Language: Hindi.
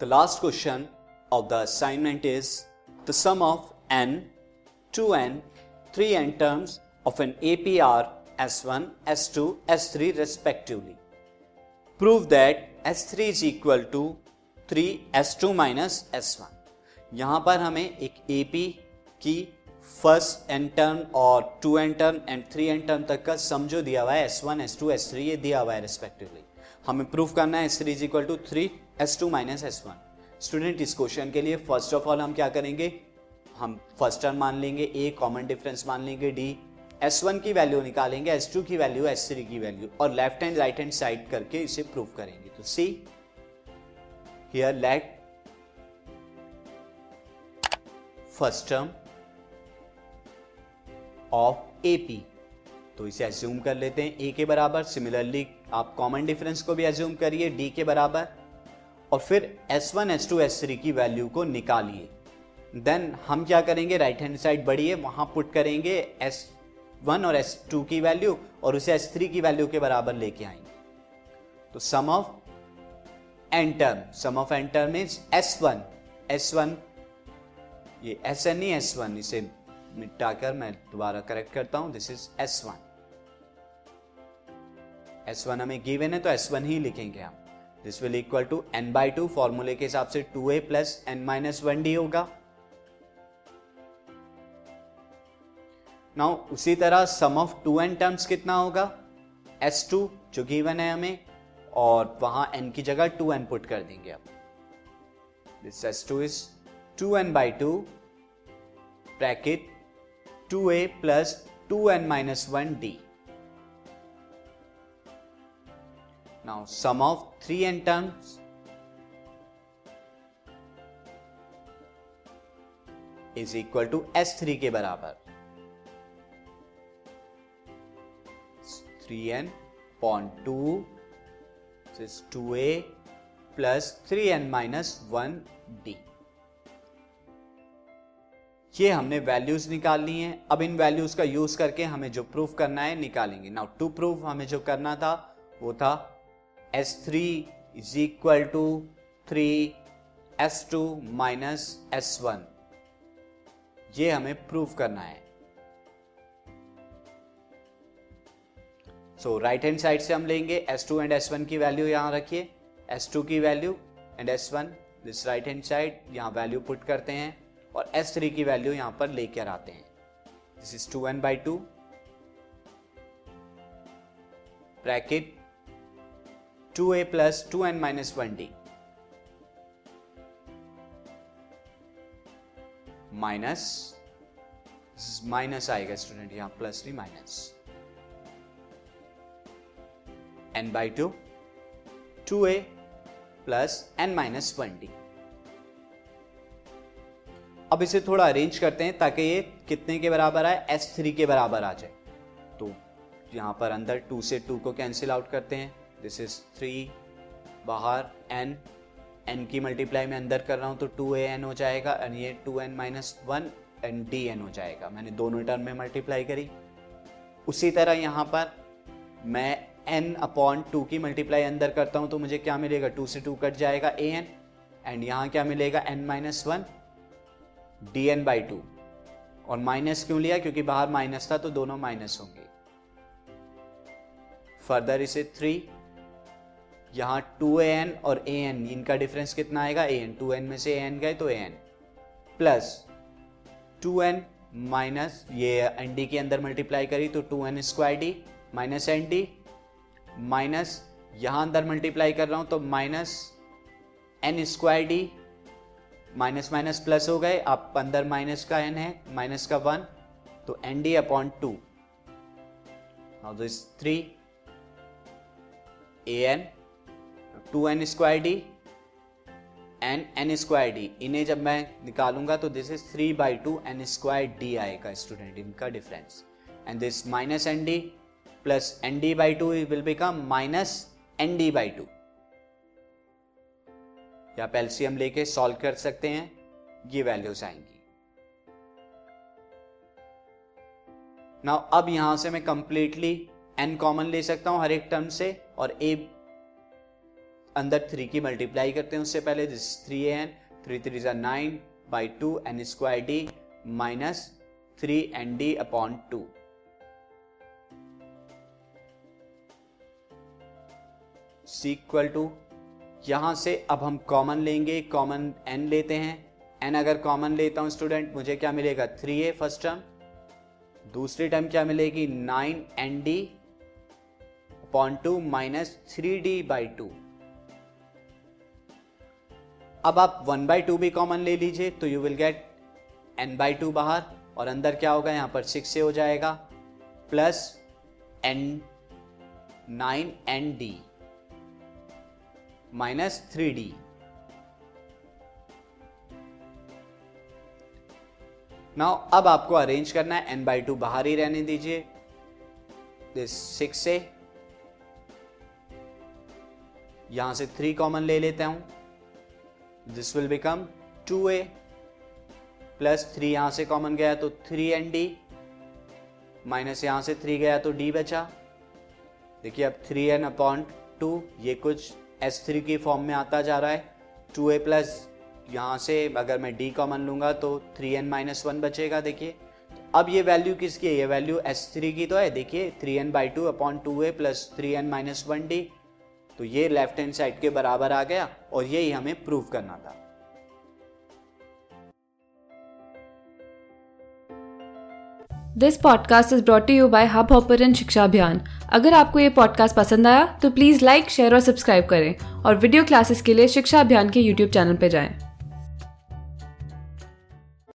The last question of the assignment is the sum of n, 2n, 3n terms of an APR S1, S2, S3 respectively. Prove that S3 is equal to 3 S2 minus S1. यहाँ पर हमें एक AP की फ़र्स्ट एन टर्म और two n term and three n term तक का सम जो दिया हुआ है S one S two S three ये दिया हुआ है रिस्पेक्टिवली हमें प्रूफ करना है S three is equal to three S two minus S one student इस क्वेश्चन के लिए फ़र्स्ट ऑफ़ ऑल हम क्या करेंगे? हम फ़र्स्ट टर्म मान लेंगे ए कॉमन डिफरेंस मान लेंगे डी एस वन की वैल्यू निकालेंगे एस टू की वैल्यू एस थ्री की वैल्यू और left and right hand side करके इसे प्रूव करेंगे। तो see here let first term of A P तो इसे एज्यूम कर लेते हैं ए के बराबर। सिमिलरली आप कॉमन डिफरेंस को भी एज्यूम करिए डी के बराबर। और फिर S1, S2, S3 की वैल्यू को निकालिए। देन हम क्या करेंगे? राइट हैंड साइड बढ़िए वहाँ पुट करेंगे S1 और S2 की वैल्यू और उसे S3 की वैल्यू के बराबर लेके आएँगे। तो sum of n term sum of n term is S1 S1 ये SN नहीं S1 इसे मिटाकर मैं दोबारा करेक्ट करता हूँ। दिस इज़ S1 S1 हमें गिवन है तो S1 ही लिखेंगे हम this will equal to n by two फॉर्मूले के हिसाब से two a plus n minus one d होगा। नाउ उसी तरह sum of two n terms कितना होगा? एस टू जो गिवन है हमें, और वहाँ एन की जगह टू एन पुट कर देंगे अब। This S two is two n by two bracket two a plus two n minus one d Now, sum of 3n terms is equal to S three के बराबर. Three n 3n upon 2 this is 2a plus 3n minus 1d ये हमने वैल्यूज़ निकाल ली हैं. अब इन वैल्यूज़ का यूज़ करके हमें जो प्रूफ करना है निकालेंगे. नाउ टू प्रूफ हमें जो करना था, वो था S3 is equal to 3 S2 minus S one ये हमें प्रूव करना है। सो राइट हैंड साइड से हम लेंगे। S two and S one की वैल्यू यहाँ रखिए। एस टू की value and S one this right hand side यहाँ वैल्यू पुट करते हैं और एस थ्री की वैल्यू यहाँ पर लेकर आते हैं। This is two n by two bracket 2a plus 2n minus 1d minus minus आएगा स्टूडेंट, यहाँ प्लस नहीं, minus. N by two two a plus n minus one d. अब इसे थोड़ा अरेंज करते हैं ताकि ये कितने के बराबर आए? एस थ्री के बराबर आ जाए। तो यहाँ पर अंदर टू से टू को कैंसिल आउट करते हैं। दिस इज़ थ्री बाहर एन एन की मल्टीप्लाई में अंदर कर रहा हूँ तो टू ए एन हो जाएगा एंड ये two n minus one and d n हो जाएगा। मैंने दोनों टर्म में मल्टीप्लाई करी। उसी तरह यहाँ पर मैं एन अपॉन टू की मल्टीप्लाई अंदर करता हूँ तो मुझे क्या मिलेगा? टू से टू कट जाएगा ए एन एंड यहाँ क्या मिलेगा? N minus one d n by two और माइनस क्यों लिया? क्योंकि बाहर माइनस था तो दोनों माइनस होंगे। फर्दर इसे थ्री यहाँ टू ए एन और ए एन, इनका डिफरेंस कितना आएगा? ए एन। टू एन में से ए एन गए तो a n. Plus two n minus ये एन डी के अंदर मल्टीप्लाई करी तो two n square d minus n d minus यहाँ अंदर मल्टीप्लाई कर रहा हूँ तो minus n square d minus minus plus हो गए। आप अंदर माइनस का एन है माइनस का वन तो n d upon two this three a n two n square d n n square d. इन्हें जब मैं निकालूँगा तो this is three by two n square d आएगा स्टूडेंट इनका difference and this minus n d plus n d by two will become minus n d by two या पेल्सियम लेके सॉल्व कर सकते हैं, ये वैल्यूज़ आएँगी। नाउ अब यहाँ से मैं कंप्लीटली एन कॉमन ले सकता हूँ हर एक टर्म से, और ए अंदर थ्री की मल्टीप्लाई करते हैं उससे पहले this three n three three ज़ा nine by two n square d minus three n d upon two equal to यहाँ से अब हम कॉमन लेंगे कॉमन एन लेते हैं। एन अगर कॉमन लेता हूँ स्टूडेंट मुझे क्या मिलेगा? थ्री ए फ़र्स्ट टर्म दूसरी टर्म क्या मिलेगी? Nine n d upon two minus three d by two अब आप वन बाई टू भी कॉमन ले लीजिए तो you will get n by two बाहर, और अंदर क्या होगा? यहाँ पर सिक्स से हो जाएगा plus n nine n d minus three d now अब आपको अरेंज करना है एन बाई टू बाहर ही रहने दीजिए दिस सिक्स से। यहाँ से थ्री कॉमन ले लेता हूँ। This will become two a plus three यहाँ से कॉमन गया तो थ्री एन डी माइनस यहाँ से थ्री गया तो डी बचा। देखिए अब थ्री एन अपॉन टू ये कुछ एस थ्री की फॉर्म में आता जा रहा है। टू ए प्लस यहाँ से अगर मैं डी कॉमन लूँगा तो थ्री एन माइनस वन बचेगा, देखिए। अब ये वैल्यू किसकी है? ये वैल्यू एस थ्री की तो है। देखिए three n by two upon two a plus three n minus one d तो ये लेफ़्ट हैंड साइड के बराबर आ गया और यही हमें प्रूव करना था this podcast is brought you by Hubhopper Shiksha Abhiyan अगर आपको ये पॉडकास्ट पसंद आया तो प्लीज़ लाइक शेयर और सब्सक्राइब करें और वीडियो क्लासेस के लिए शिक्षा अभियान के यूट्यूब चैनल पर जाएँ।